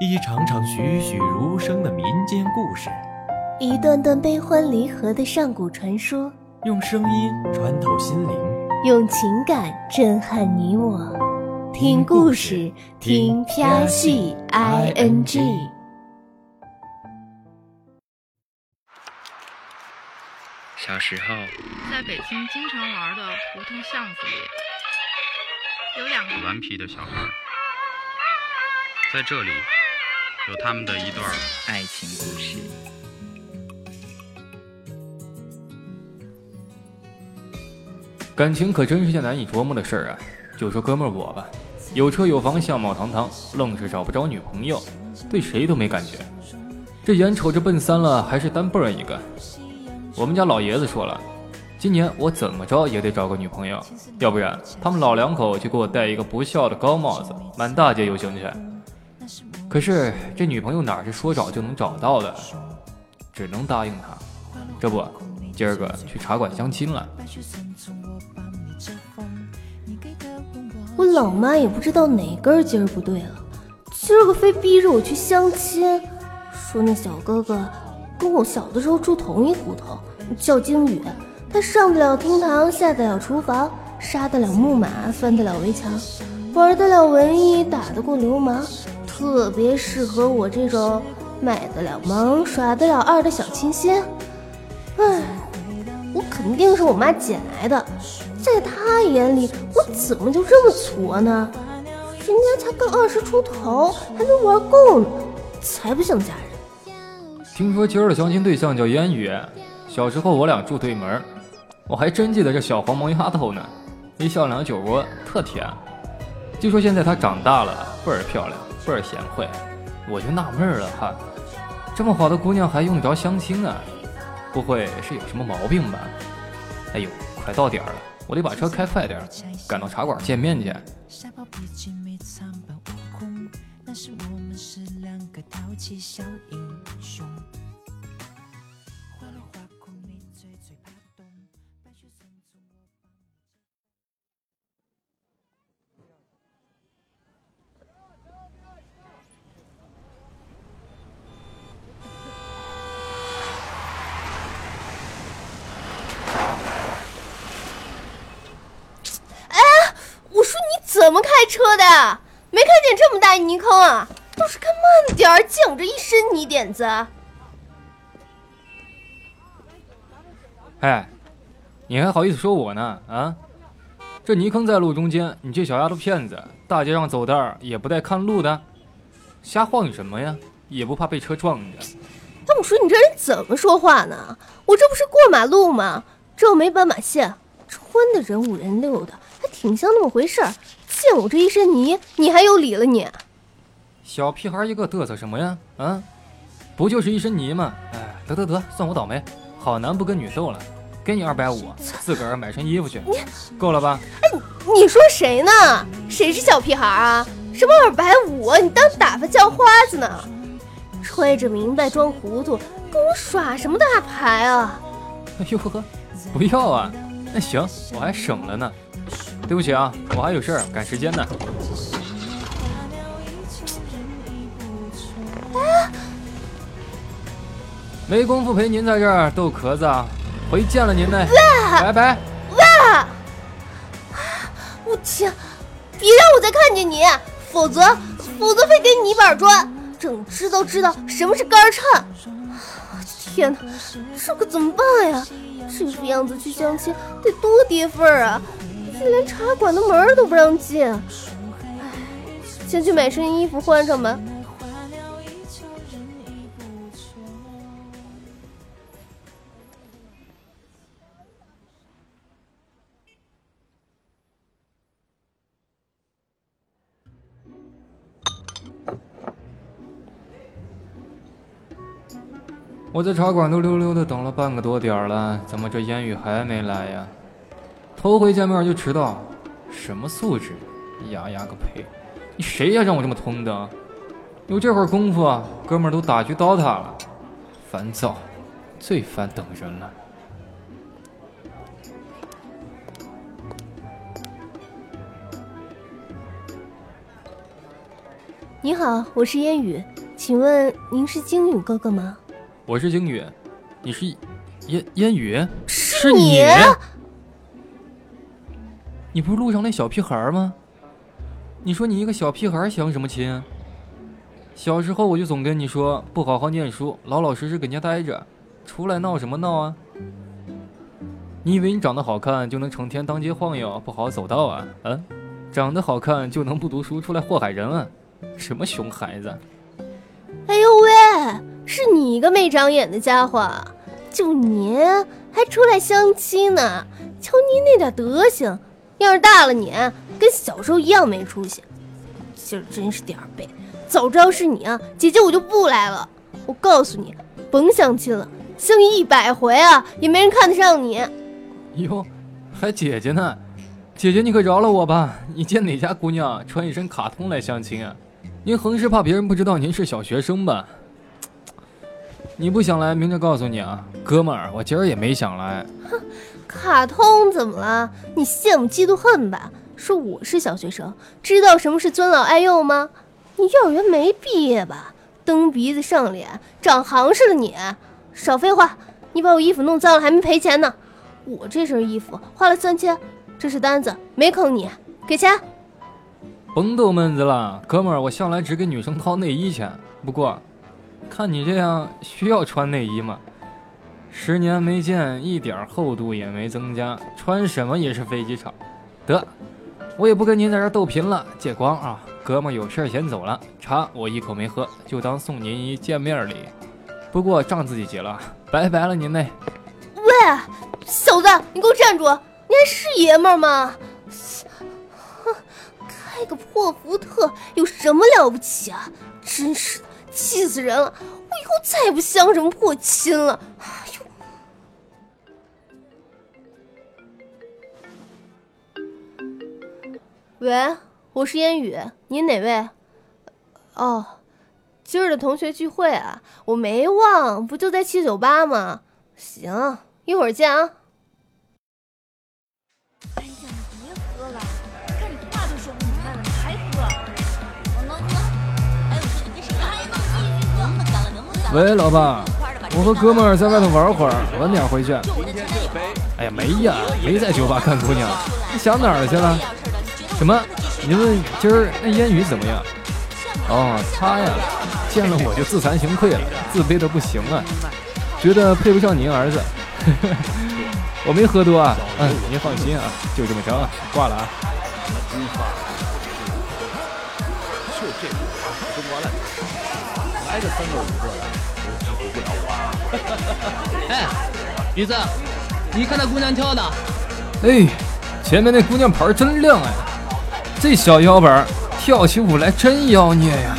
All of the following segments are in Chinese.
一场场栩栩如生的民间故事，一段段悲欢离合的上古传说，用声音穿透心灵，用情感震撼你我。听故事，听啪戏 i n g。小时候，在北京经常玩的胡同巷子里，有两个顽皮的小孩，在这里。有他们的一段爱情故事。感情可真是件难以琢磨的事儿啊！就说哥们儿我吧，有车有房，相貌堂堂，愣是找不着女朋友，对谁都没感觉。这眼瞅着奔三了，还是单蹦一个。我们家老爷子说了，今年我怎么着也得找个女朋友，要不然他们老两口就给我戴一个不孝的高帽子，满大街游行去。可是这女朋友哪是说找就能找到的？只能答应他。这不，今儿个去茶馆相亲了。我老妈也不知道哪根筋儿不对了，今儿个非逼着我去相亲，说那小哥哥跟我小的时候住同一胡同，叫金宇，他上得了厅堂，下得了厨房，杀得了木马，翻得了围墙，玩得了文艺，打得过流氓。特别适合我这种卖得了萌、耍得了二的小清新。唉，我肯定是我妈捡来的，在她眼里，我怎么就这么矬呢？人家才刚二十出头，还没玩够呢，才不想嫁人。听说今儿的相亲对象叫烟雨，小时候我俩住对门，我还真记得这小黄毛丫头呢，一笑两酒窝，特甜。据说现在她长大了，倍儿漂亮。倍儿贤惠，我就纳闷了哈，这么好的姑娘还用得着相亲啊？不会是有什么毛病吧？哎呦，快到点儿了，我得把车开快点儿，赶到茶馆见面去。怎么开车的？没看见这么大泥坑啊！倒是开慢点儿，溅我这一身泥点子。哎，你还好意思说我呢？啊，这泥坑在路中间，你这小丫头片子，大街上走道也不带看路的，瞎晃悠什么呀？也不怕被车撞着？但我说你这人怎么说话呢？我这不是过马路吗？这又没斑马线，穿的人五人六的，还挺像那么回事儿。见我这一身泥，你还有理了你？小屁孩一个，嘚瑟什么呀？啊，不就是一身泥吗？哎，得得得，算我倒霉，好男不跟女斗了，给你二百五，自个儿买身衣服去，够了吧？哎，你说谁呢？谁是小屁孩啊？什么二百五？你当打发叫花子呢？揣着明白装糊涂，跟我耍什么大牌啊？哎呦呵，不要啊！那行，我还省了呢。对不起啊，我还有事儿，赶时间呢。没工夫陪您在这儿逗壳子啊，回见了您嘞，拜拜。喂！我天，别让我再看见你，否则否则非给你一板砖。整知都知道什么是肝颤。天哪，这可怎么办呀？这副样子去相亲得多跌份儿啊！这连茶馆的门都不让进，唉，先去买身衣服换上吧。我在茶馆都溜溜的等了半个多点了，怎么这烟雨还没来呀？头回见面就迟到，什么素质？丫丫个呸！你谁呀？让我这么通的？有这会儿功夫，哥们儿都打局 DOTA 了。烦躁，最烦等人了。你你好，我是烟雨，请问您是鲸宇哥哥吗？我是鲸宇，你是烟烟雨？是你？你你不是路上那小屁孩吗？你说你一个小屁孩相什么亲？小时候我就总跟你说，不好好念书，老老实实搁家待着，出来闹什么闹啊？你以为你长得好看就能成天当街晃悠，不好走道啊？嗯，长得好看就能不读书出来祸害人啊？什么熊孩子！哎呦喂，是你一个没长眼的家伙，就你还出来相亲呢？瞧你那点德行，要是大了你，跟小时候一样没出息。今儿真是点儿背，早知道是你啊，姐姐我就不来了。我告诉你，甭相亲了，相一百回啊，也没人看得上你。哟，还姐姐呢？姐姐你可饶了我吧！你见哪家姑娘穿一身卡通来相亲啊？您横是怕别人不知道您是小学生吧？你不想来，明着告诉你啊，哥们儿，我今儿也没想来。哼，卡通怎么了？你羡慕嫉妒恨吧？说我是小学生，知道什么是尊老爱幼吗？你幼儿园没毕业吧？蹬鼻子上脸，长行市了你！少废话！你把我衣服弄脏了还没赔钱呢。我这身衣服花了三千，这是单子，没坑你，给钱。甭逗闷子了，哥们儿，我向来只给女生掏内衣钱。不过，看你这样，需要穿内衣吗？十年没见，一点厚度也没增加，穿什么也是飞机场。得，我也不跟您在这斗贫了，借光啊！哥们有事先走了，茶我一口没喝，就当送您一见面礼。不过账自己结了，拜拜了您嘞。喂，小子，你给我站住！你还是爷们儿吗？哼，开个破福特有什么了不起啊？真是的，气死人了！我以后再也不相什么破亲了。喂，我是烟雨，您哪位？哦，今儿的同学聚会啊，我没忘，不就在七九八吗？行。一会儿见啊！哎呀，你别喝了，看你话都说不明白了，还喝？能喝？还有这没事干能不能干了？能不干？喂，老爸，我和哥们儿在外头玩会儿，晚点回去。哎呀，没呀，没在酒吧看姑娘。你想哪儿去了？什么？你问今儿那烟雨怎么样？哦，他呀，见了我就自惭形愧了，自卑的不行啊，觉得配不上您儿子。我没喝多啊，嗯，您放心啊，就这么着，挂了啊。就这中国了，来个三个五个的，都服不了我。哎，鼻子，你看那姑娘跳的。哎，前面那姑娘牌真亮哎，这小腰板跳起舞来真妖孽呀。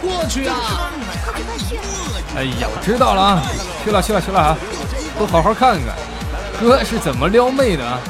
过去啊！哎呀，我知道了啊，去了去了去了啊，都好好看看，哥是怎么撩妹的啊！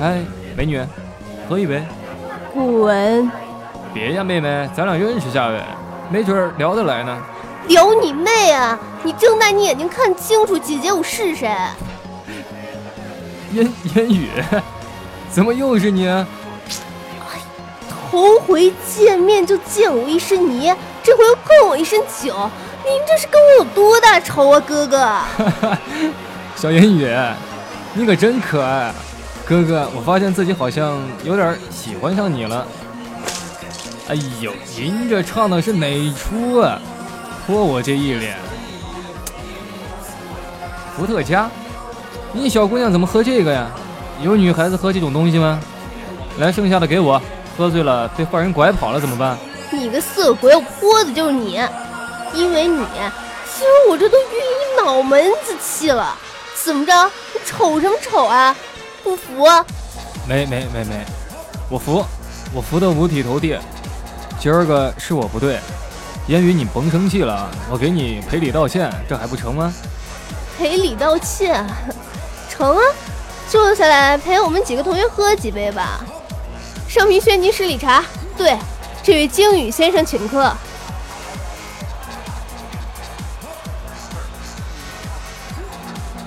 哎，美女，喝一杯。滚！别呀，妹妹，咱俩认识下呗，没准聊得来呢。聊你妹啊！你睁大你眼睛看清楚，姐姐我是谁？烟烟雨，怎么又是你？哎头回见面就溅我一身泥，这回又碰我一身酒，您这是跟我有多大仇啊，哥哥？小烟雨，你可真可爱，哥哥，我发现自己好像有点喜欢上你了。哎呦，您这唱的是哪出啊？泼我这一脸。伏特加，你小姑娘怎么喝这个呀？有女孩子喝这种东西吗？来，剩下的给我。喝醉了被坏人拐跑了怎么办？你个色鬼，我泼的就是你，因为你，其实我这都晕一脑门子气了。怎么着？你瞅什么瞅啊？不服？没没没没，我服，我服的五体投地。今儿个是我不对，烟雨你甭生气了，我给你赔礼道歉，这还不成吗？赔礼道歉，成啊，坐下来陪我们几个同学喝几杯吧。上瓶轩尼诗礼茶，对，这位鲸宇先生请客。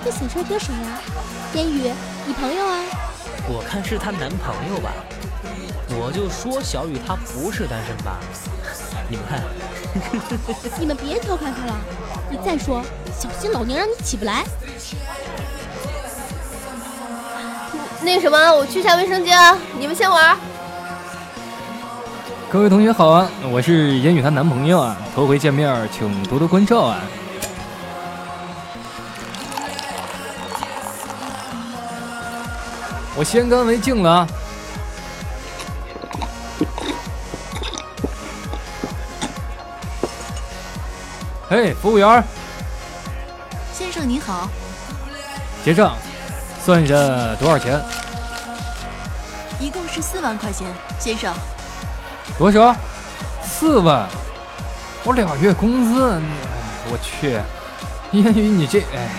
这小帅哥谁呀？烟雨，你朋友啊？我看是她男朋友吧。我就说小雨她不是单身吧？你们看。你们别调侃他了，你再说，小心老娘让你起不来。那什么，我去下卫生间啊，你们先玩。各位同学好啊，我是烟雨她男朋友啊，头回见面，请多多关照啊。我先干为敬了啊。哎，服务员。先生您好。结账，算一下多少钱？一共是四万块钱，先生。多少？四万？我俩月工资，我去，烟雨你这哎。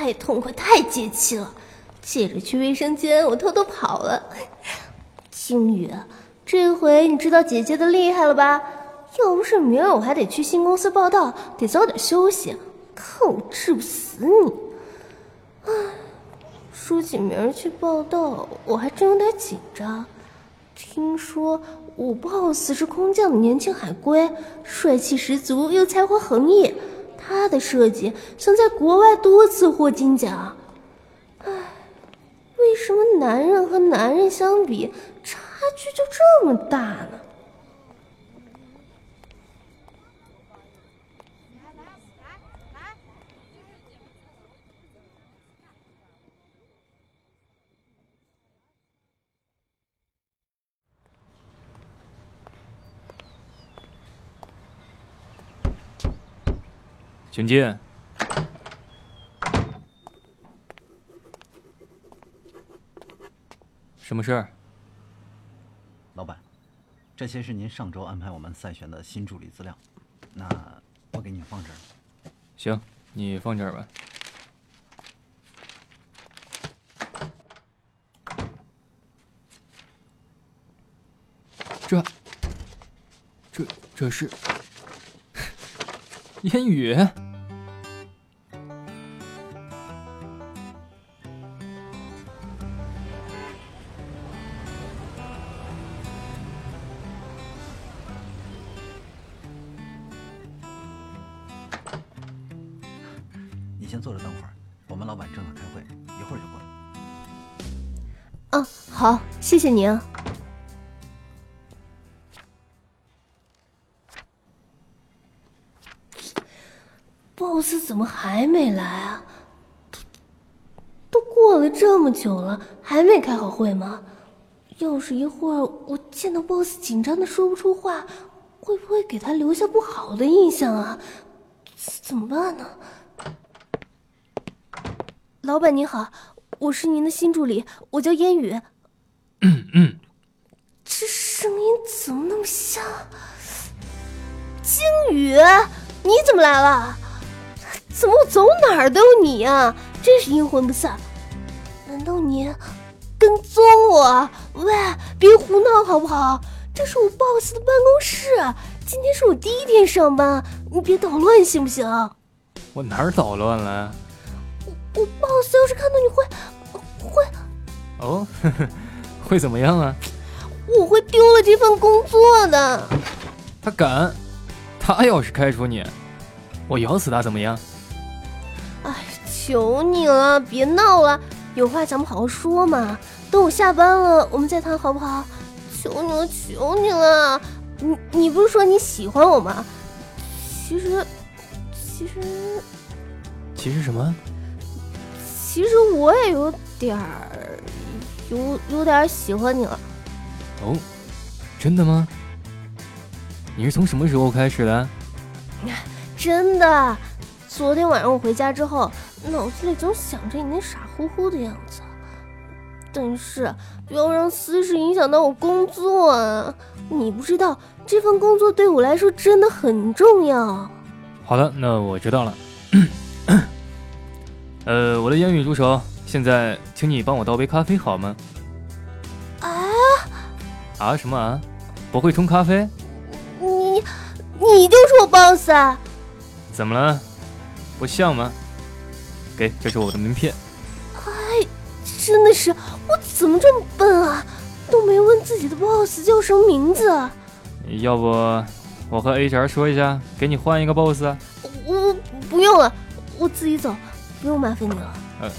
太痛快，太解气了！借着去卫生间，我偷偷跑了。星宇，这回你知道姐姐的厉害了吧？要不是明儿我还得去新公司报道，得早点休息，看我治不死你！唉，说起明儿去报道，我还真有点紧张。听说我 boss 是空降的年轻海归，帅气十足又才华横溢。他的设计曾在国外多次获金奖，唉，为什么男人和男人相比差距就这么大呢？请进。什么事儿？老板，这些是您上周安排我们赛选的新助理资料，那我给你放这儿。行，你放这儿吧。这，这，这是。烟雨，谢谢您啊。boss 怎么还没来啊？都都过了这么久了，还没开好会吗？要是一会儿我见到 boss 紧张的说不出话，会不会给他留下不好的印象啊？怎么办呢？老板您好，我是您的新助理，我叫烟雨。嗯嗯。这声音怎么那么像？鲸宇，你怎么来了？怎么我走哪儿都有你呀？真是阴魂不散！难道你跟踪我？喂，别胡闹好不好？这是我 boss 的办公室，今天是我第一天上班，你别捣乱行不行？我哪儿捣乱了？我我 boss 要是看到你会会哦，会怎么样啊？我会丢了这份工作的。他敢？他要是开除你，我咬死他怎么样？哎，求你了，别闹了，有话咱们好好说嘛。等我下班了，我们再谈好不好？求你了，求你了。你你不是说你喜欢我吗？其实，其实，其实什么？其实我也有点儿，有有点喜欢你了。哦，真的吗？你是从什么时候开始的？真的。昨天晚上我回家之后，脑子里总想着你那傻乎乎的样子，但是不要让私事影响到我工作啊！你不知道这份工作对我来说真的很重要。好的，那我知道了。呃，我的烟雨助手现在，请你帮我倒杯咖啡好吗？啊啊什么啊？不会冲咖啡？你你就是我 boss 啊？怎么了？不像吗？给，这是我的名片。哎，真的是，我怎么这么笨啊？都没问自己的 boss 叫什么名字。要不我和 HR 说一下，给你换一个 boss。我不用了，我自己走，不用麻烦你了。呃，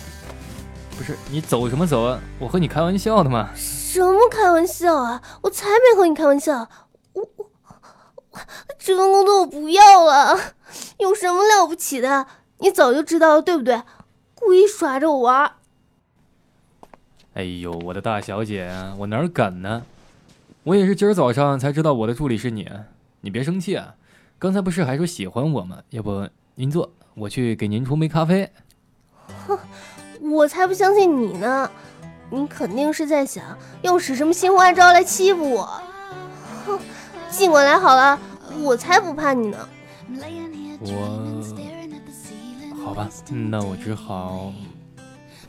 不是，你走什么走啊？我和你开玩笑的嘛。什么开玩笑啊！我才没和你开玩笑。我我这份工作我不要了，有什么了不起的？你早就知道了，对不对？故意耍着我玩。哎呦，我的大小姐，我哪敢呢？我也是今儿早上才知道我的助理是你，你别生气啊！刚才不是还说喜欢我吗？要不您坐，我去给您冲杯咖啡。哼，我才不相信你呢！你肯定是在想要使什么新花招来欺负我。哼，尽管来好了，我才不怕你呢。我，好吧，那我只好。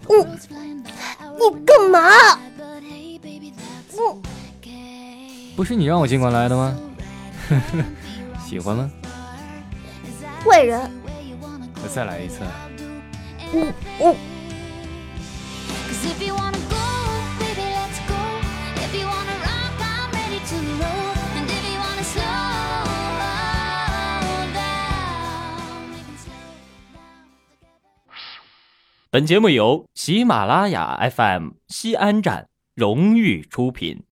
嗯，你干嘛？嗯，不是你让我尽管来的吗？喜欢吗？坏人。再来一次。嗯嗯。本节目由喜马拉雅 FM 西安站荣誉出品。